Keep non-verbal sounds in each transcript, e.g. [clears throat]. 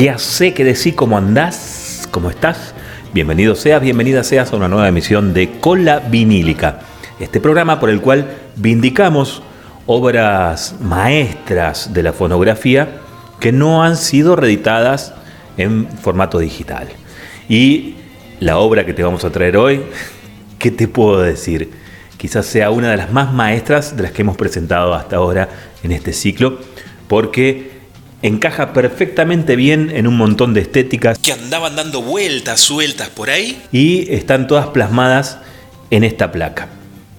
¿Qué hace? ¿Qué decís? ¿Cómo andás? ¿Cómo estás? Bienvenido seas, bienvenida seas a una nueva emisión de Cola Vinílica, este programa por el cual vindicamos obras maestras de la fonografía que no han sido reeditadas en formato digital. Y la obra que te vamos a traer hoy, ¿qué te puedo decir? Quizás sea una de las más maestras de las que hemos presentado hasta ahora en este ciclo, porque encaja perfectamente bien en un montón de estéticas que andaban dando vueltas sueltas por ahí y están todas plasmadas en esta placa.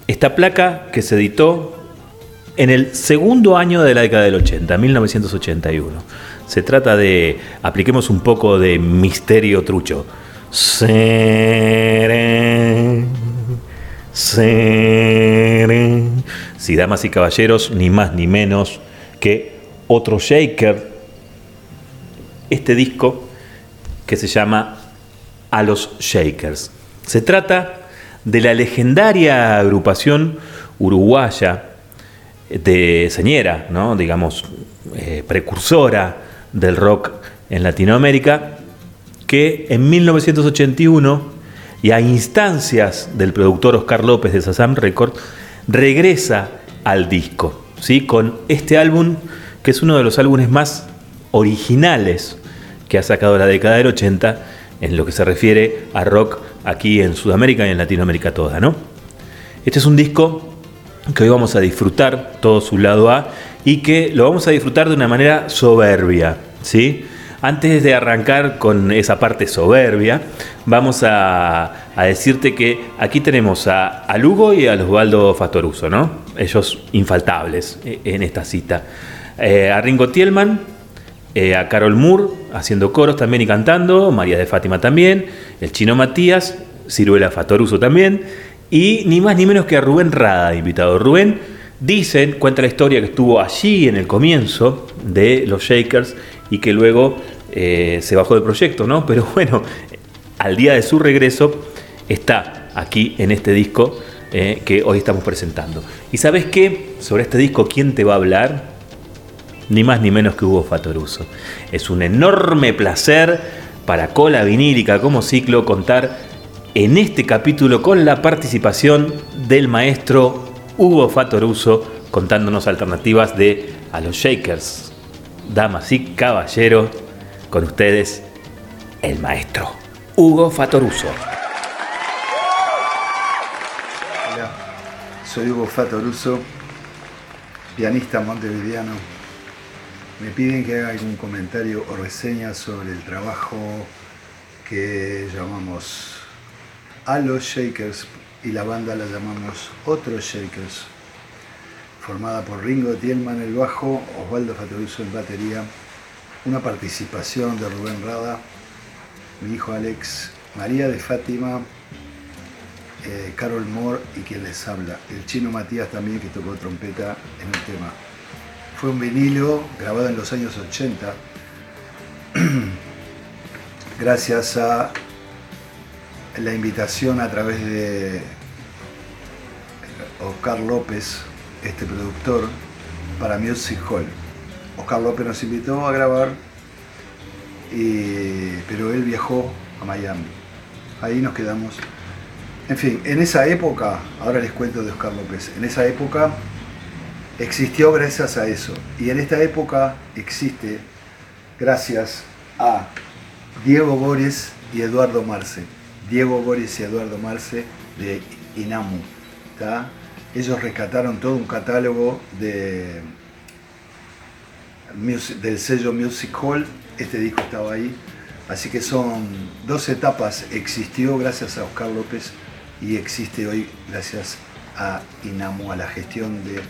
Esta placa que se editó en el segundo año de la década del 80, 1981. Se trata de, apliquemos un poco de misterio trucho. Si damas y caballeros, ni más ni menos que otro shaker este disco que se llama A los Shakers. Se trata de la legendaria agrupación uruguaya de señera, ¿no? digamos, eh, precursora del rock en Latinoamérica, que en 1981 y a instancias del productor Oscar López de Sazam Records regresa al disco, ¿sí? con este álbum que es uno de los álbumes más originales que ha sacado la década del 80 en lo que se refiere a rock aquí en Sudamérica y en Latinoamérica toda, ¿no? Este es un disco que hoy vamos a disfrutar todo su lado A y que lo vamos a disfrutar de una manera soberbia, ¿sí? Antes de arrancar con esa parte soberbia, vamos a, decirte que aquí tenemos a, Lugo y a Osvaldo Fatoruso, ¿no? Ellos infaltables en esta cita. Eh, a Ringo Tielman, eh, a Carol Moore haciendo coros también y cantando, María de Fátima también, el chino Matías, Ciruela Fatoruso también, y ni más ni menos que a Rubén Rada, invitado. Rubén, dicen, cuenta la historia que estuvo allí en el comienzo de los Shakers y que luego eh, se bajó del proyecto, ¿no? [laughs] Pero bueno, al día de su regreso está aquí en este disco eh, que hoy estamos presentando. ¿Y sabes qué? Sobre este disco, ¿quién te va a hablar? Ni más ni menos que Hugo Fatoruso. Es un enorme placer para Cola Vinílica como ciclo contar en este capítulo con la participación del maestro Hugo Fatoruso contándonos alternativas de a los Shakers. Damas y caballeros, con ustedes el maestro Hugo Fatoruso. Hola, soy Hugo Fatoruso, pianista montevideano me piden que haga algún comentario o reseña sobre el trabajo que llamamos A los Shakers y la banda la llamamos Otros Shakers, formada por Ringo Tielman en el bajo, Osvaldo Fatoruso en batería, una participación de Rubén Rada, mi hijo Alex, María de Fátima, eh, Carol Moore y quien les habla, el chino Matías también que tocó trompeta en el tema. Fue un vinilo grabado en los años 80, [clears throat] gracias a la invitación a través de Oscar López, este productor, para Music Hall. Oscar López nos invitó a grabar, pero él viajó a Miami. Ahí nos quedamos. En fin, en esa época, ahora les cuento de Oscar López, en esa época existió gracias a eso. Y en esta época existe gracias a Diego Boris y Eduardo Marce. Diego Boris y Eduardo Marce de Inamu. Ellos rescataron todo un catálogo de, del sello Music Hall. Este disco estaba ahí. Así que son dos etapas. Existió gracias a Oscar López y existe hoy gracias a Inamu, a la gestión de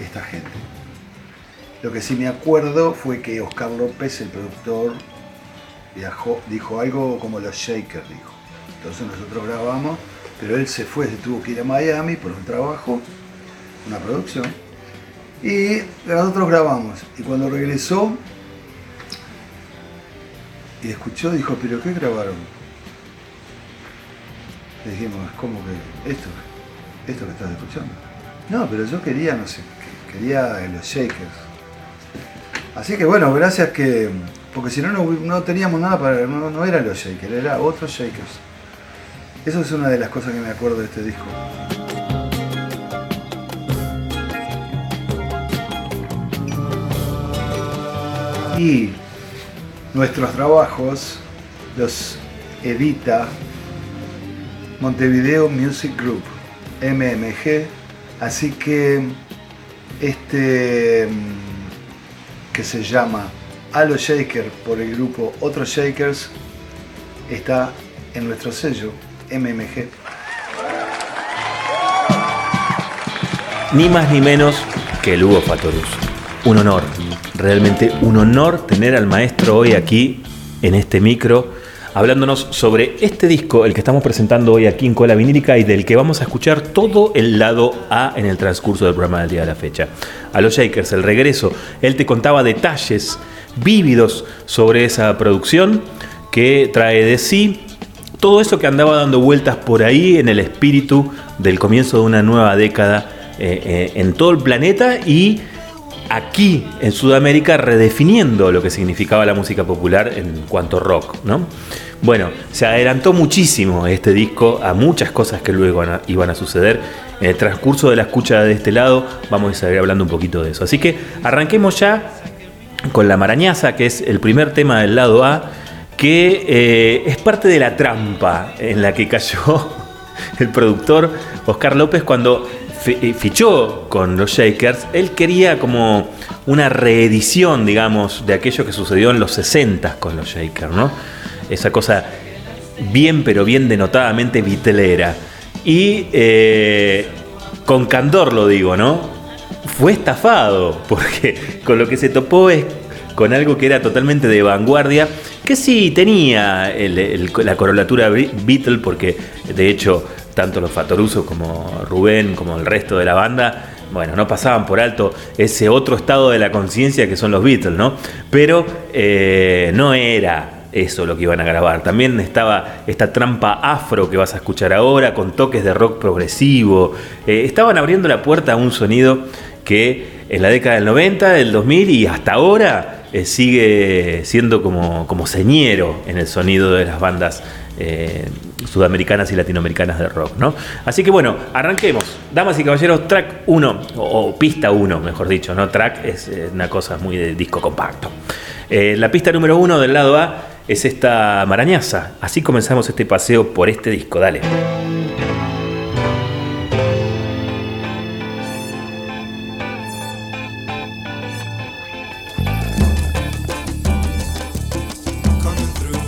esta gente. Lo que sí me acuerdo fue que Oscar López, el productor, viajó, dijo algo como los Shakers, dijo. Entonces nosotros grabamos, pero él se fue, se tuvo que ir a Miami por un trabajo, una producción, y nosotros grabamos. Y cuando regresó y escuchó, dijo, ¿pero qué grabaron? Le dijimos, ¿cómo que esto? ¿Esto que estás escuchando? No, pero yo quería, no sé, quería los Shakers. Así que bueno, gracias que porque si no, no, teníamos nada para. No, no era los Shakers, era otros Shakers. Eso es una de las cosas que me acuerdo de este disco. Y nuestros trabajos los edita Montevideo Music Group, MMG, así que este mm, que se llama Halo Shaker por el grupo Otros Shakers está en nuestro sello MMG. Ni más ni menos que el Hugo Fatorus. Un honor, realmente un honor tener al maestro hoy aquí en este micro hablándonos sobre este disco, el que estamos presentando hoy aquí en Cola Vinílica y del que vamos a escuchar todo el lado A en el transcurso del programa del día de la fecha. A los Shakers, el regreso, él te contaba detalles vívidos sobre esa producción que trae de sí todo eso que andaba dando vueltas por ahí en el espíritu del comienzo de una nueva década eh, eh, en todo el planeta y aquí en Sudamérica redefiniendo lo que significaba la música popular en cuanto rock, ¿no? Bueno, se adelantó muchísimo este disco a muchas cosas que luego iban a suceder. En el transcurso de la escucha de este lado vamos a seguir hablando un poquito de eso. Así que arranquemos ya con La Marañaza, que es el primer tema del lado A, que eh, es parte de la trampa en la que cayó [laughs] el productor Oscar López cuando fichó con los Shakers, él quería como una reedición, digamos, de aquello que sucedió en los 60 con los Shakers, ¿no? Esa cosa bien, pero bien denotadamente vitelera. Y eh, con candor lo digo, ¿no? Fue estafado, [laughs] porque con lo que se topó es con algo que era totalmente de vanguardia, que sí tenía la corolatura Beatle, porque de hecho tanto los Fatoruso como Rubén, como el resto de la banda, bueno, no pasaban por alto ese otro estado de la conciencia que son los Beatles, ¿no? Pero eh, no era eso lo que iban a grabar. También estaba esta trampa afro que vas a escuchar ahora, con toques de rock progresivo. Eh, estaban abriendo la puerta a un sonido que en la década del 90, del 2000 y hasta ahora eh, sigue siendo como, como señero en el sonido de las bandas sudamericanas y latinoamericanas de rock, ¿no? Así que bueno, arranquemos. Damas y caballeros, track 1, o, pista 1, mejor dicho, ¿no? Track es una cosa muy de disco compacto. Eh, la pista número 1 del lado A es esta marañaza. Así comenzamos este paseo por este disco, dale. Coming.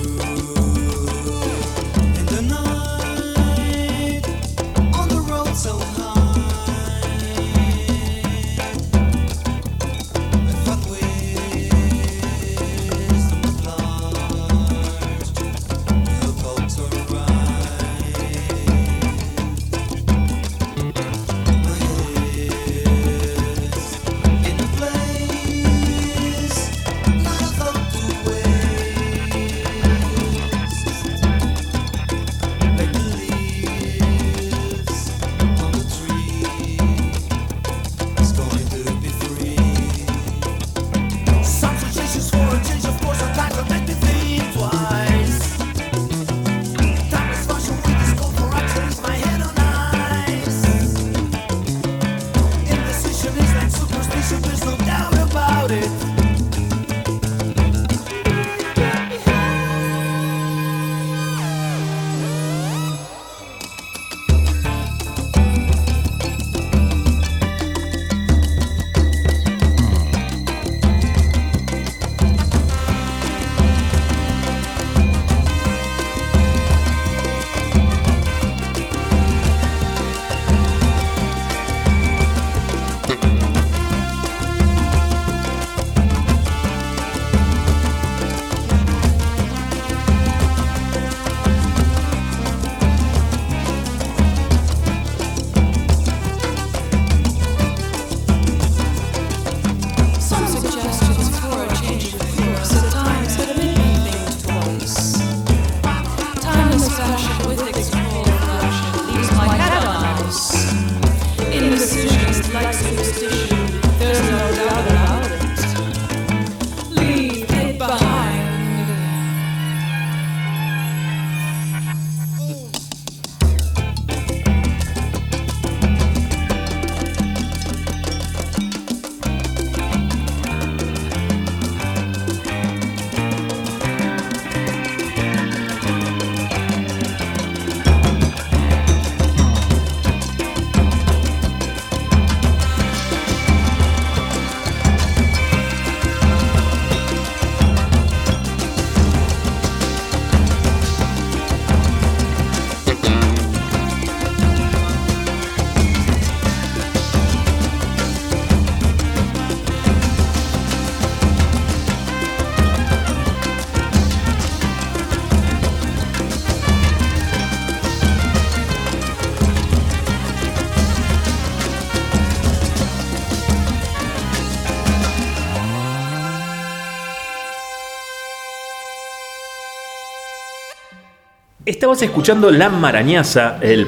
Estamos escuchando La Marañaza, el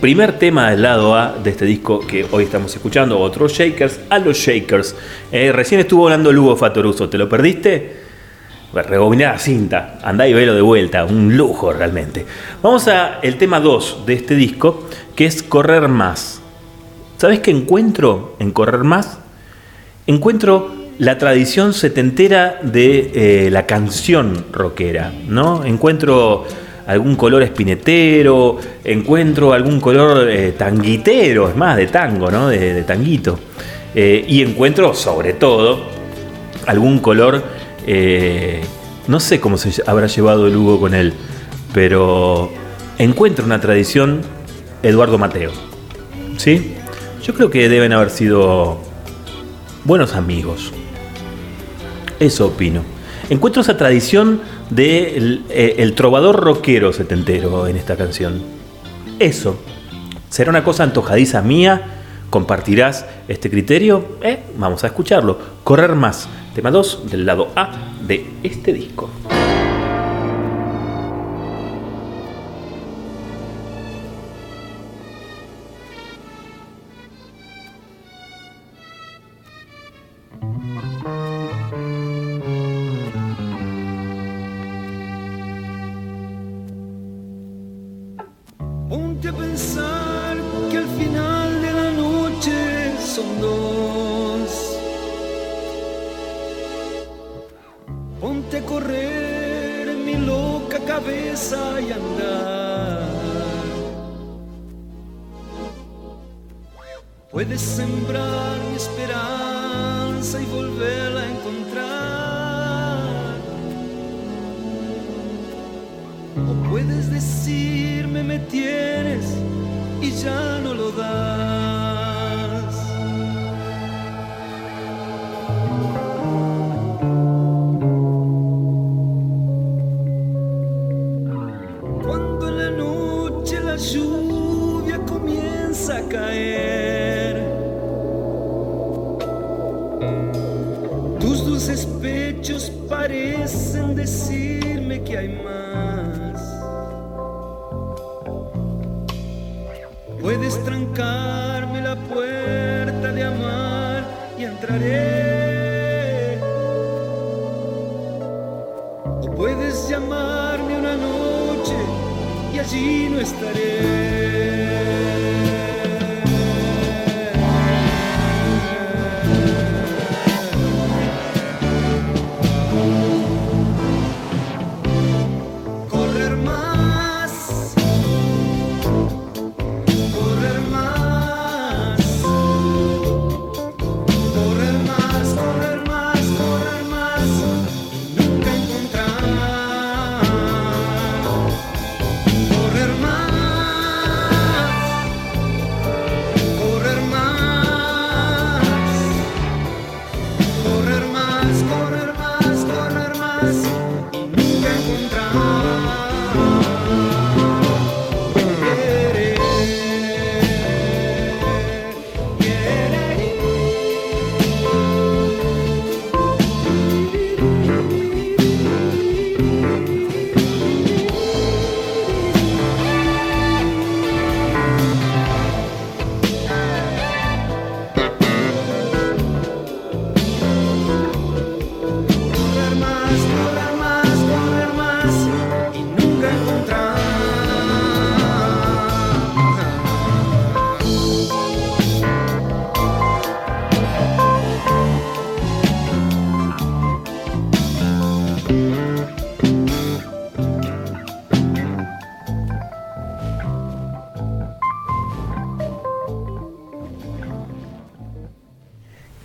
primer tema del lado A de este disco que hoy estamos escuchando, otros Shakers, a los Shakers. Eh, recién estuvo hablando Lugo Fatoruso, ¿te lo perdiste? Rebobinar la cinta, andá y velo de vuelta, un lujo realmente. Vamos a el tema 2 de este disco, que es Correr Más. ¿Sabes qué encuentro en Correr Más? Encuentro la tradición setentera de eh, la canción rockera, ¿no? Encuentro algún color espinetero, encuentro algún color eh, tanguitero, es más, de tango, ¿no? De, tanguito. Eh, y encuentro, sobre todo, algún color, eh, no sé cómo se habrá llevado el Hugo con él, pero encuentro una tradición Eduardo Mateo. ¿Sí? Yo creo que deben haber sido buenos amigos. Eso opino. Encuentro esa tradición del de eh, el trovador rockero setentero en esta canción. Eso. ¿Será una cosa antojadiza mía? ¿Compartirás este criterio? Eh, vamos a escucharlo. Correr más. Tema 2 del lado A de este disco.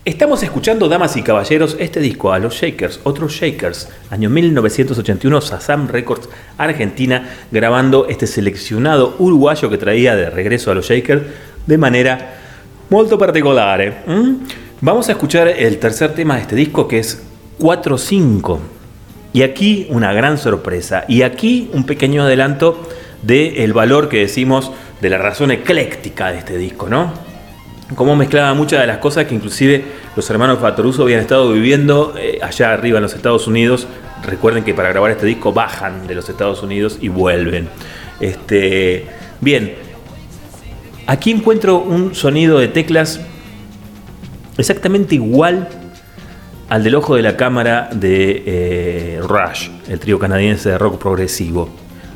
Estamos escuchando, damas y caballeros, este disco a los Shakers, otros Shakers, año 1981, Sazam Records, Argentina, grabando este seleccionado uruguayo que traía de regreso a los Shakers de manera muy particular. ¿eh? ¿Mm? Vamos a escuchar el tercer tema de este disco que es 4-5. Y aquí una gran sorpresa. Y aquí un pequeño adelanto del valor que decimos de la razón ecléctica de este disco, ¿no? Cómo mezclaba muchas de las cosas que inclusive los hermanos Fatoruso habían estado viviendo eh, allá arriba en los Estados Unidos Recuerden que para grabar este disco bajan de los Estados Unidos y vuelven. Este, bien, aquí encuentro un sonido de teclas exactamente igual al del ojo de la cámara de eh, Rush, el trío canadiense de rock progresivo,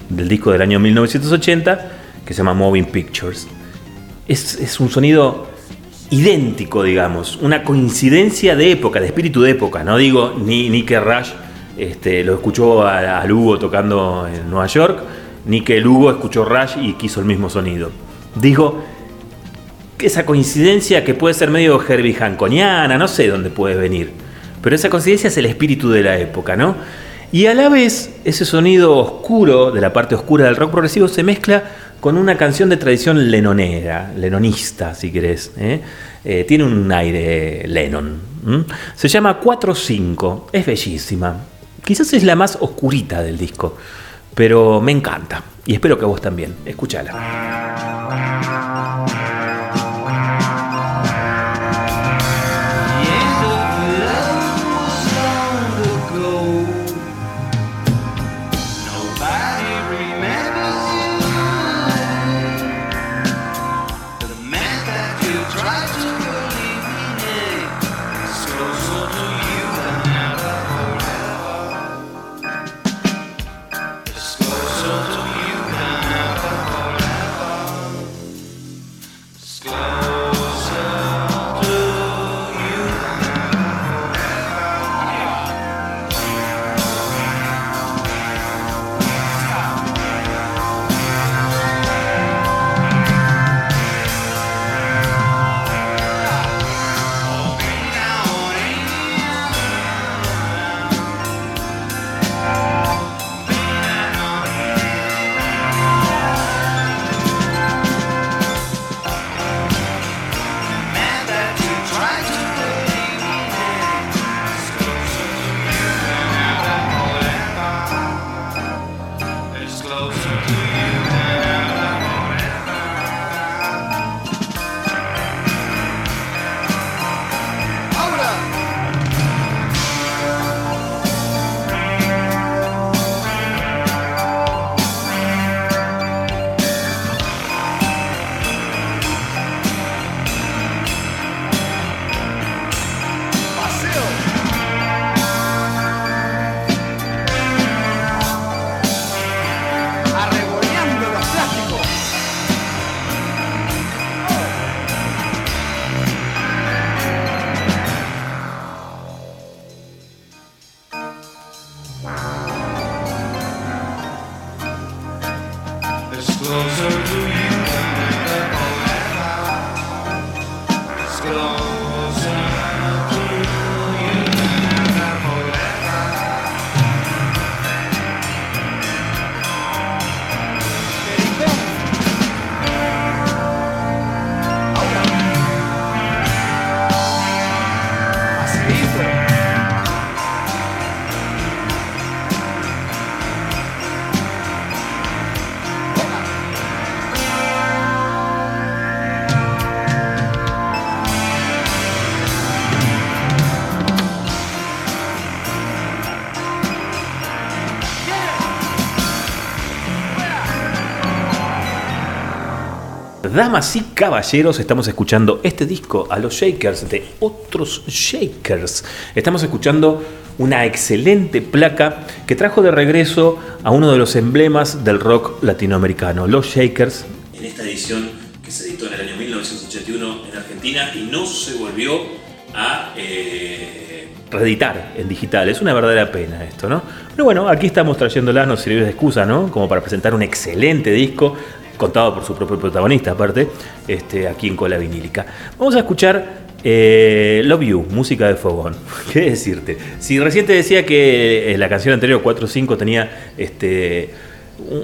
del disco del año 1980 que se llama Moving Pictures. Es, es un sonido idéntico, digamos, una coincidencia de época, de espíritu de época. No digo ni, que Rush este, lo escuchó a, Lugo tocando en Nueva York, ni que Lugo escuchó Rush y quiso el mismo sonido. Digo esa coincidencia que puede ser medio Herbie Hanconiana, no sé dónde puede venir, pero esa coincidencia es el espíritu de la época, ¿no? Y a la vez, ese sonido oscuro, de la parte oscura del rock progresivo, se mezcla con una canción de tradición lenonera, lenonista, si querés. ¿eh? Eh, tiene un aire Lennon. Se llama 4-5, es bellísima. Quizás es la más oscurita del disco, pero me encanta. Y espero que vos también. Escúchala. Damas y caballeros, estamos escuchando este disco a los Shakers de otros Shakers. Estamos escuchando una excelente placa que trajo de regreso a uno de los emblemas del rock latinoamericano, los Shakers. En esta edición que se editó en el año 1981 en Argentina y no se volvió a eh, reeditar en digital. Es una verdadera pena esto, ¿no? Pero bueno, aquí estamos trayéndola, nos sirve de excusa, ¿no? Como para presentar un excelente disco contado por su propio protagonista, aparte, este, aquí en Cola Vinílica. Vamos a escuchar eh, Love You, música de fogón. [laughs] ¿Qué decirte? Si recién te decía que eh, la canción anterior, 4-5, tenía este,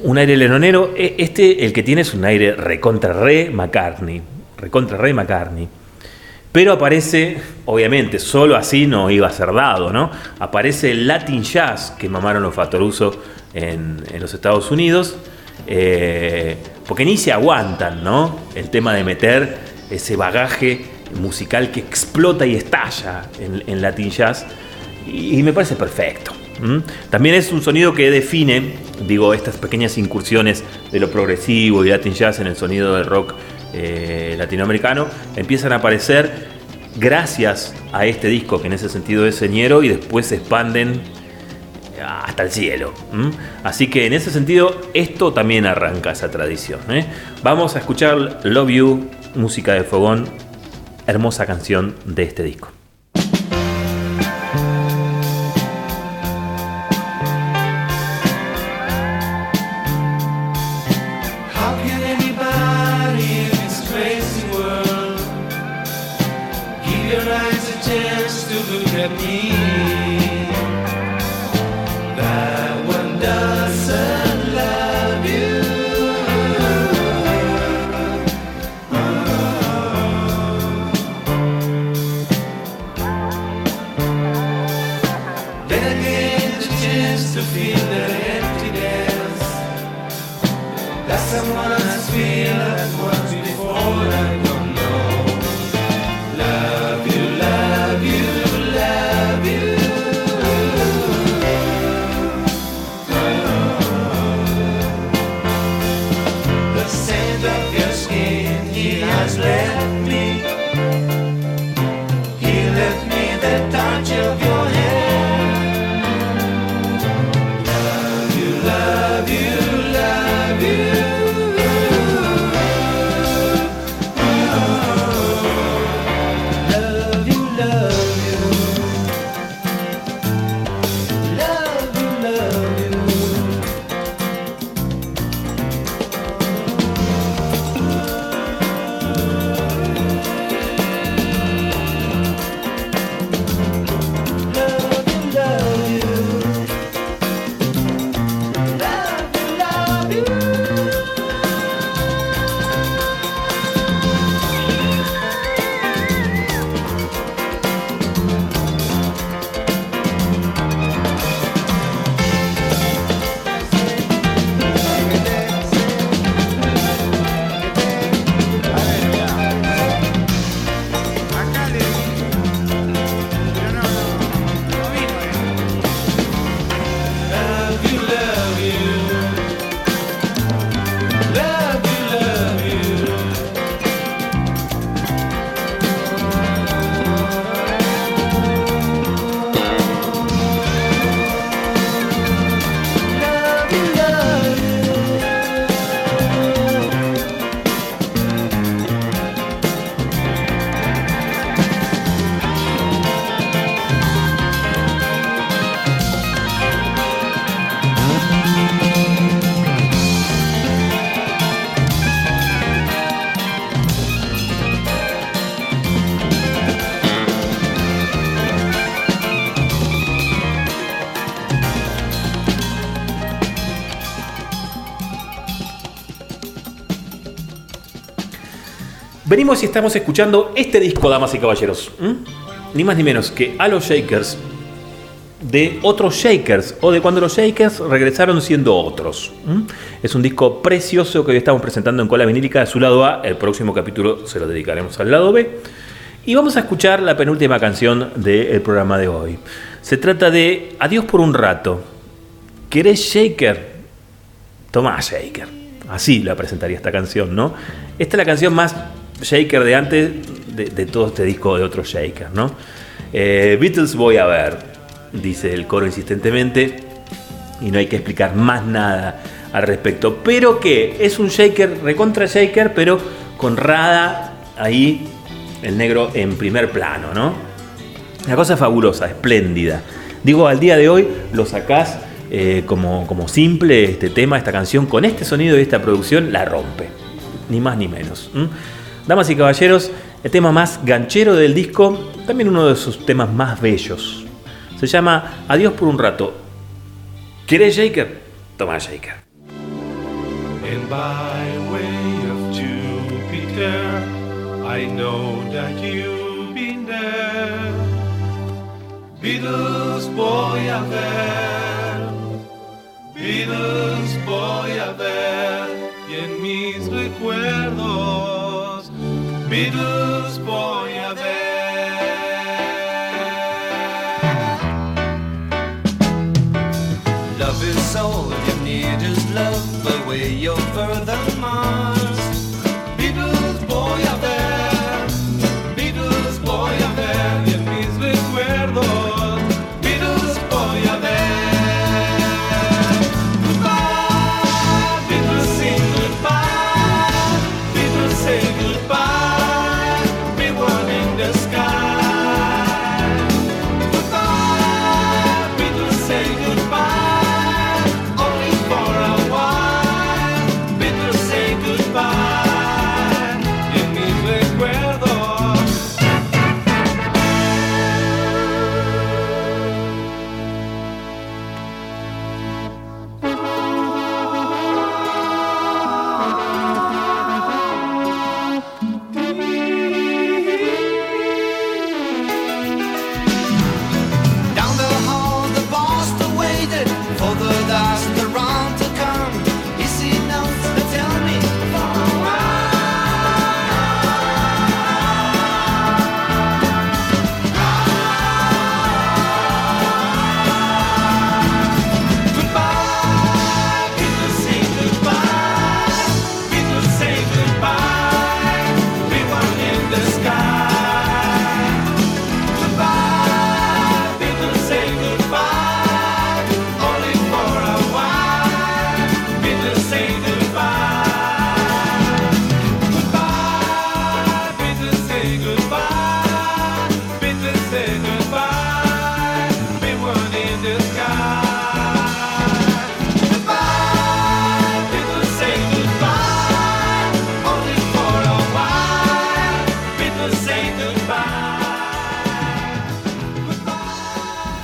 un, aire lenonero, e, este, el que tiene es un aire recontra re McCartney. Recontra re McCartney. Pero aparece, obviamente, solo así no iba a ser dado, ¿no? Aparece el Latin Jazz que mamaron los Fatoruso en, en los Estados Unidos. Eh, porque ni se aguantan, ¿no? El tema de meter ese bagaje musical que explota y estalla en, Latin Jazz. Y, me parece perfecto. También es un sonido que define, digo, estas pequeñas incursiones de lo progresivo y Latin Jazz en el sonido del rock eh, latinoamericano, empiezan a aparecer gracias a este disco que en ese sentido es señero y después se expanden hasta el cielo. Así que en ese sentido, esto también arranca esa tradición. ¿eh? Vamos a escuchar Love You, música de fogón, hermosa canción de este disco. Venimos y estamos escuchando este disco, damas y caballeros. Ni más ni menos que a los Shakers de otros Shakers o de cuando los Shakers regresaron siendo otros. Es un disco precioso que hoy estamos presentando en Cola Vinílica de su lado A. El próximo capítulo se lo dedicaremos al lado B. Y vamos a escuchar la penúltima canción del programa de hoy. Se trata de Adiós por un rato. ¿Querés Shaker? Toma Shaker. Así la presentaría esta canción, ¿no? Esta es la canción más Shaker de antes de, todo este disco de otros Shaker, ¿no? Eh, Beatles voy a ver, dice el coro insistentemente, y no hay que explicar más nada al respecto. Pero que es un Shaker, recontra Shaker, pero con Rada ahí, el negro en primer plano, ¿no? Una cosa fabulosa, espléndida. Digo, al día de hoy lo sacás eh, como, como simple este tema, esta canción, con este sonido y esta producción, la rompe. Ni más ni menos. Damas y caballeros, el tema más ganchero del disco, también uno de sus temas más bellos. Se llama Adiós por un rato. ¿Quieres Shaker? Toma Shaker. And by way of Jupiter, I know that you've been there. Beatles voy a ver, Beatles voy a ver, y en mis recuerdos Love is all you need is love, but way you're further on.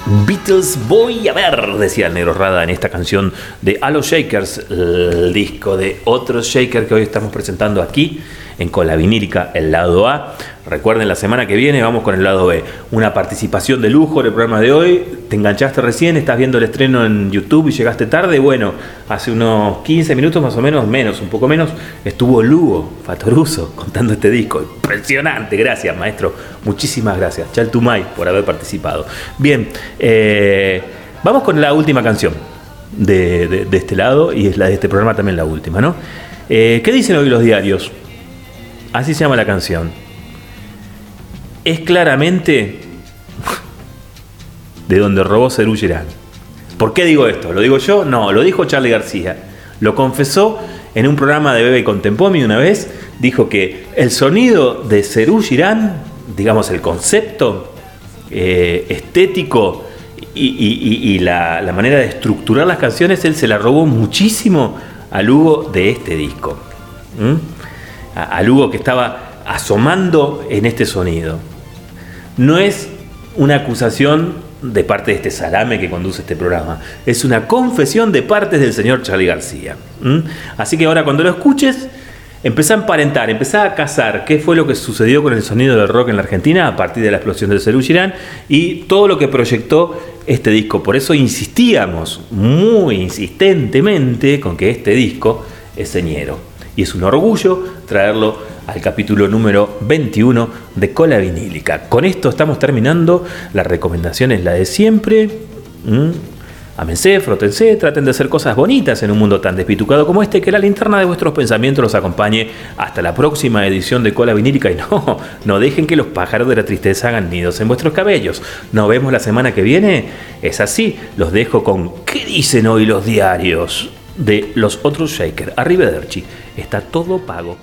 Ver. voy a ver, decía el negro Rada en esta canción de A los Shakers, el disco de otro Shaker que hoy estamos presentando aquí en Cola Vinílica, el lado A. Recuerden, la semana que viene vamos con el lado B. Una participación de lujo en el programa de hoy. Te enganchaste recién, estás viendo el estreno en YouTube y llegaste tarde. Bueno, hace unos 15 minutos más o menos, menos, un poco menos, estuvo Lugo Fatoruso contando este disco. Impresionante, gracias maestro. Muchísimas gracias. Chaltumay por haber participado. Bien, eh, vamos con la última canción de, este lado y es la de este programa también la última, ¿no? Eh, ¿Qué dicen hoy los diarios? Así se llama la canción. Es claramente de donde robó Cerú Girán. ¿Por qué digo esto? ¿Lo digo yo? No, lo dijo Charlie García. Lo confesó en un programa de Bebe Contempomi una vez. Dijo que el sonido de Cerú Girán, digamos el concepto eh, estético y, la, manera de estructurar las canciones, él se la robó muchísimo al Hugo de este disco. Al Hugo que estaba asomando en este sonido. No es una acusación de parte de este salame que conduce este programa. Es una confesión de parte del señor Charlie García. Así que ahora cuando lo escuches, empezá a emparentar, empezá a cazar qué fue lo que sucedió con el sonido del rock en la Argentina a partir de la explosión del Cerú Girán y todo lo que proyectó este disco. Por eso insistíamos muy insistentemente con que este disco es señero. Y es un orgullo traerlo al capítulo número 21 de Cola Vinílica. Con esto estamos terminando. La recomendación es la de siempre. ¿Mm? Amense, frótense, traten de hacer cosas bonitas en un mundo tan despitucado como este, que la linterna de vuestros pensamientos los acompañe hasta la próxima edición de Cola Vinílica. Y no, no dejen que los pájaros de la tristeza hagan nidos en vuestros cabellos. Nos vemos la semana que viene. Es así, los dejo con ¿Qué dicen hoy los diarios? De los otros Shaker. Arrivederci. Está todo pago.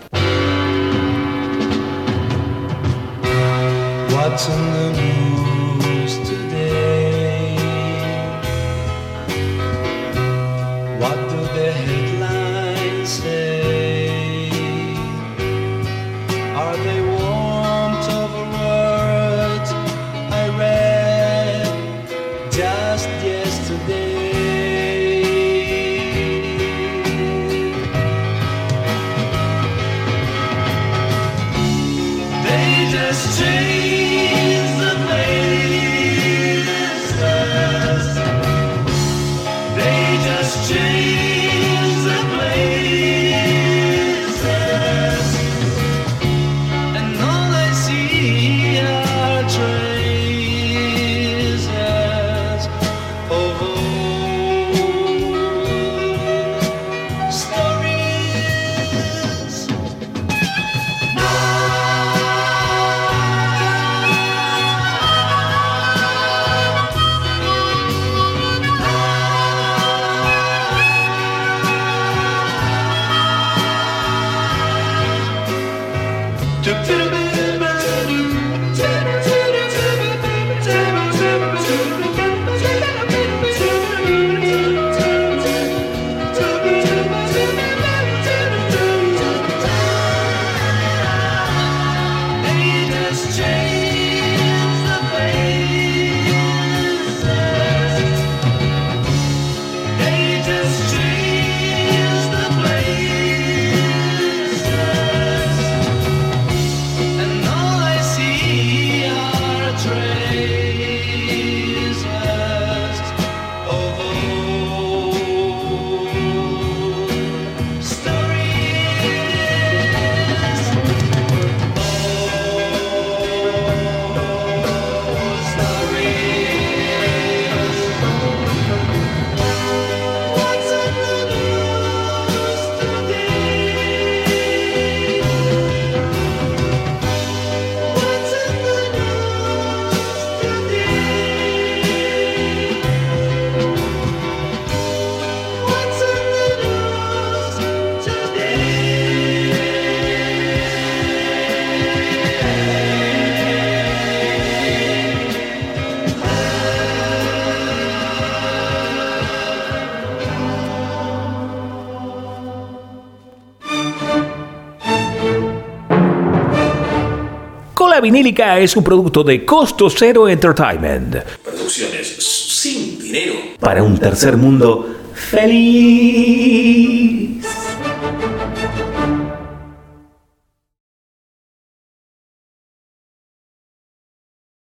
Vinílica es un producto de Costo Cero Entertainment. Producciones sin dinero. Para un tercer mundo feliz.